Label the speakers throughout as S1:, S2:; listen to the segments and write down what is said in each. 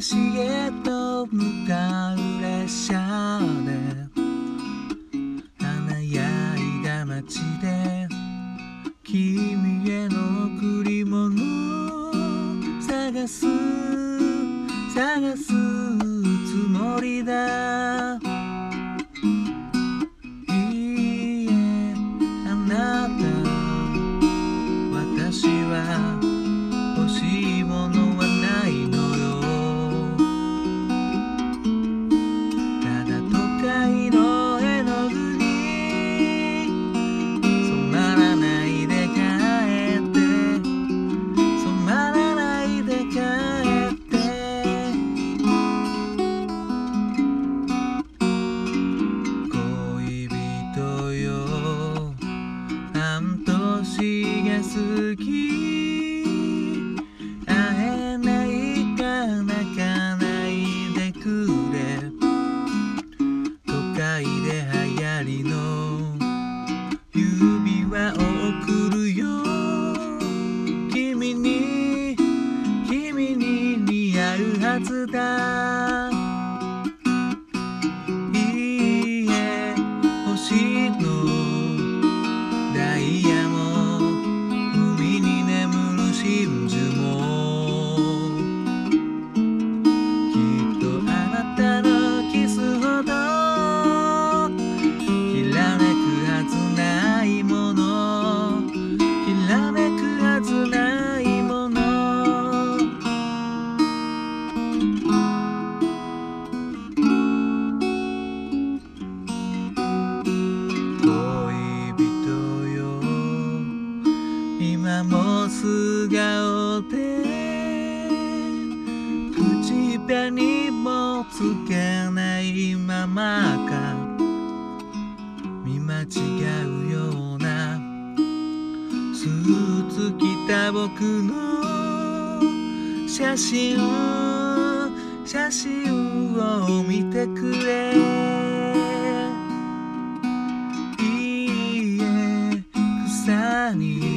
S1: 東へと向かう列車で華やいだ街でりの指輪を送るよ。君に君に似合うはずだ。つけないままか。見間違うような。スーツ着た僕の。写真。写真を見てくれ。いいえ草に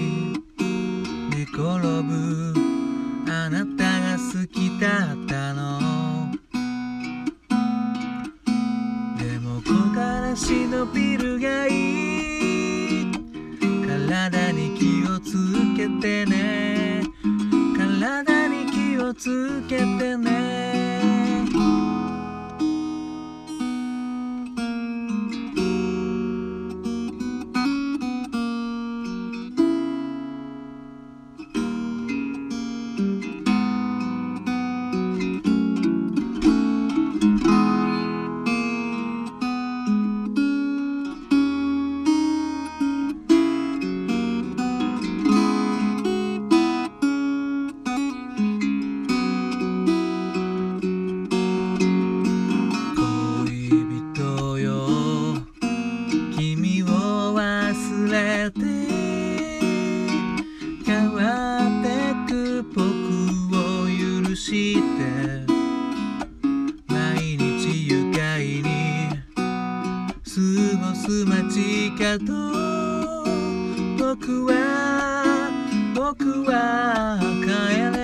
S1: てね。体に気をつけて。す街角僕は僕は帰れ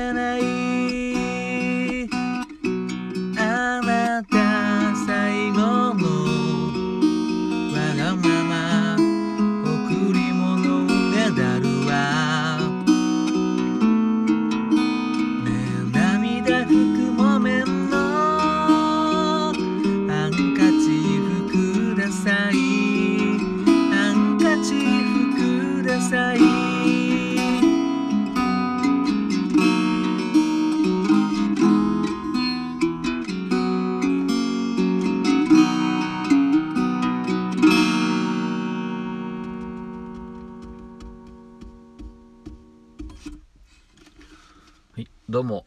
S1: どうも。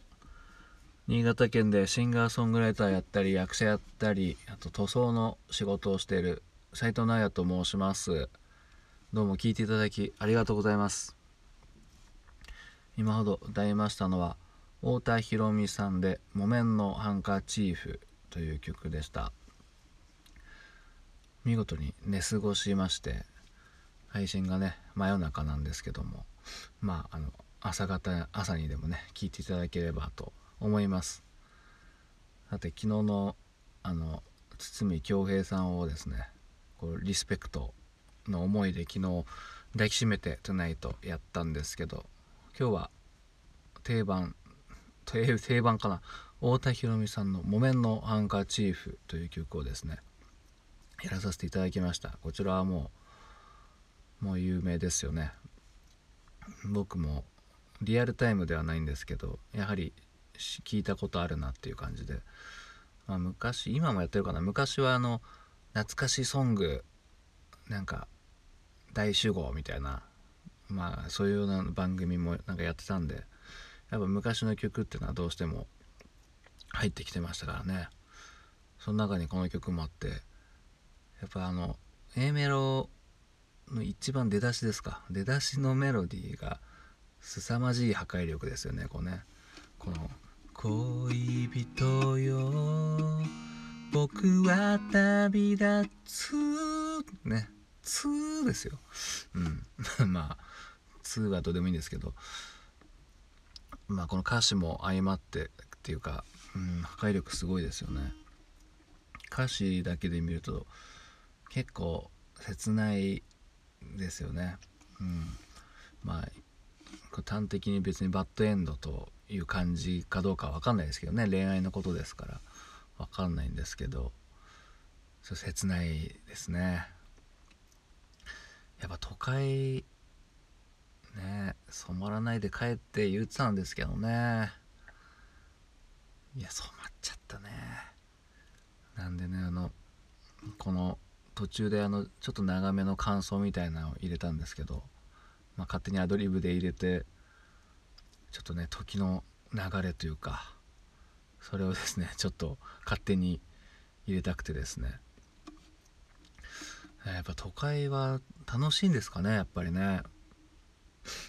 S1: 新潟県でシンガーソングライターやったり、役者やったり、あと塗装の仕事をしている斉藤直也と申します。どうも聞いていただきありがとうございます。今ほど歌いましたのは、太田博美さんで「木綿のハンカチーフ」という曲でした。見事に寝過ごしまして、配信がね、真夜中なんですけども、まあ、あの、朝方、朝にでもね、聞いていただければと思います。さて昨日のあの堤恭平さんをですねこうリスペクトの思いで昨日抱きしめて「トゥナイト」やったんですけど今日は定番定番かな太田裕美さんの「木綿のハンカチーフ」という曲をですねやらさせていただきましたこちらはもうもう有名ですよね僕もリアルタイムではないんですけどやはり聞いたことあるなっていう感じで、まあ、昔今もやってるかな。昔はあの懐かしソングなんか大集合みたいなまあそういうような番組もなんかやってたんでやっぱ昔の曲っていうのはどうしても入ってきてましたからね。その中にこの曲もあってやっぱあの A メロの一番出だしですか。出だしのメロディーが凄まじい破壊力ですよねこうね。この「恋人よ僕は旅立つ」ね「つ」ですよ。うん。まあ「つ」はどうでもいいんですけど。まあこの歌詞も相まってっていうか、うん、破壊力すごいですよね。歌詞だけで見ると結構切ないですよね。うん。端的に別にバッドエンドという感じかどうかは分かんないですけどね。恋愛のことですから。分かんないんですけど。切ないですね。やっぱ都会ね染まらないで帰って言ってたんですけどね。いや染まっちゃったね。なんでねあのこの途中であのちょっと長めの感想みたいなのを入れたんですけど、まあ、勝手にアドリブで入れてちょっとね時の流れというかそれをですね ちょっと勝手に入れたくてですね。やっぱ都会は楽しいんですかねやっぱりね。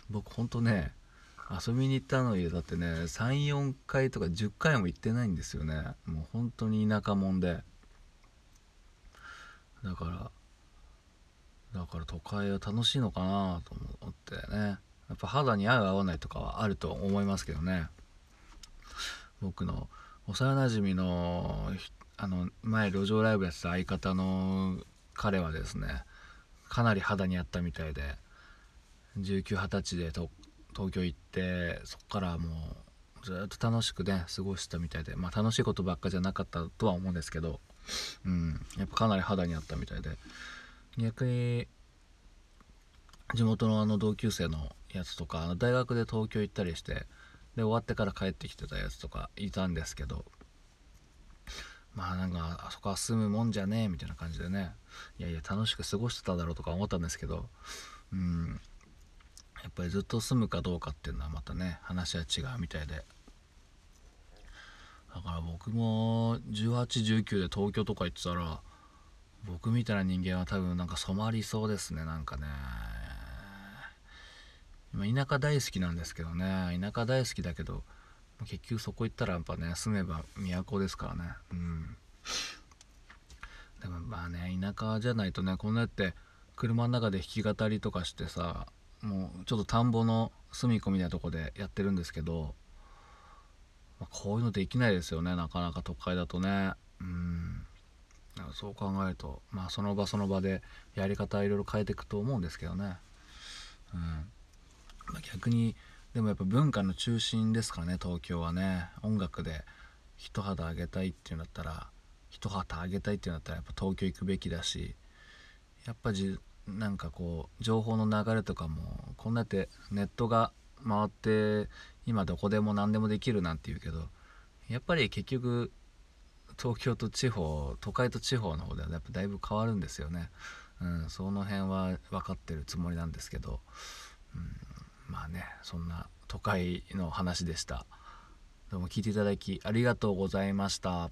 S1: 僕ほんとね遊びに行ったのにだってね34回とか10回も行ってないんですよね。もう本当に田舎者で。だからだから都会は楽しいのかなと思ってね。やっぱ肌に合う合わないとかはあると思いますけどね。僕の幼なじみのあの前路上ライブやってた相方の彼はですねかなり肌に合ったみたいで1920歳で東京行ってそっからもうずっと楽しくね過ごしたみたいでまあ楽しいことばっかじゃなかったとは思うんですけどうんやっぱかなり肌に合ったみたいで。逆に地元のあの同級生のやつとかあの大学で東京行ったりしてで終わってから帰ってきてたやつとかいたんですけどまあなんかあそこは住むもんじゃねえみたいな感じでねいやいや楽しく過ごしてただろうとか思ったんですけどうんやっぱりずっと住むかどうかっていうのはまたね話は違うみたいで。だから僕も1819で東京とか行ってたら僕みたいな人間は多分なんか染まりそうですねなんかね。今田舎大好きなんですけどね。田舎大好きだけど結局そこ行ったらやっぱね住めば都ですからね。うん。でもまあね田舎じゃないとねこんなやって車の中で弾き語りとかしてさもうちょっと田んぼの隅っこみなとこでやってるんですけど、まあ、こういうのできないですよね。なかなか都会だとね。うん。そう考えるとまあその場その場でやり方いろいろ変えていくと思うんですけどね。うん、まあ、逆にでもやっぱ文化の中心ですからね東京はね。音楽で一肌あげたいっていうんだったら一旗あげたいっていうんだったらやっぱ東京行くべきだしやっぱじなんかこう情報の流れとかもこんなやってネットが回って今どこでも何でもできるなんて言うけどやっぱり結局東京と地方都会と地方の方ではやっぱだいぶ変わるんですよね、うん、その辺は分かってるつもりなんですけど、うん、まあねそんな都会の話でしたどうも聞いていただきありがとうございました。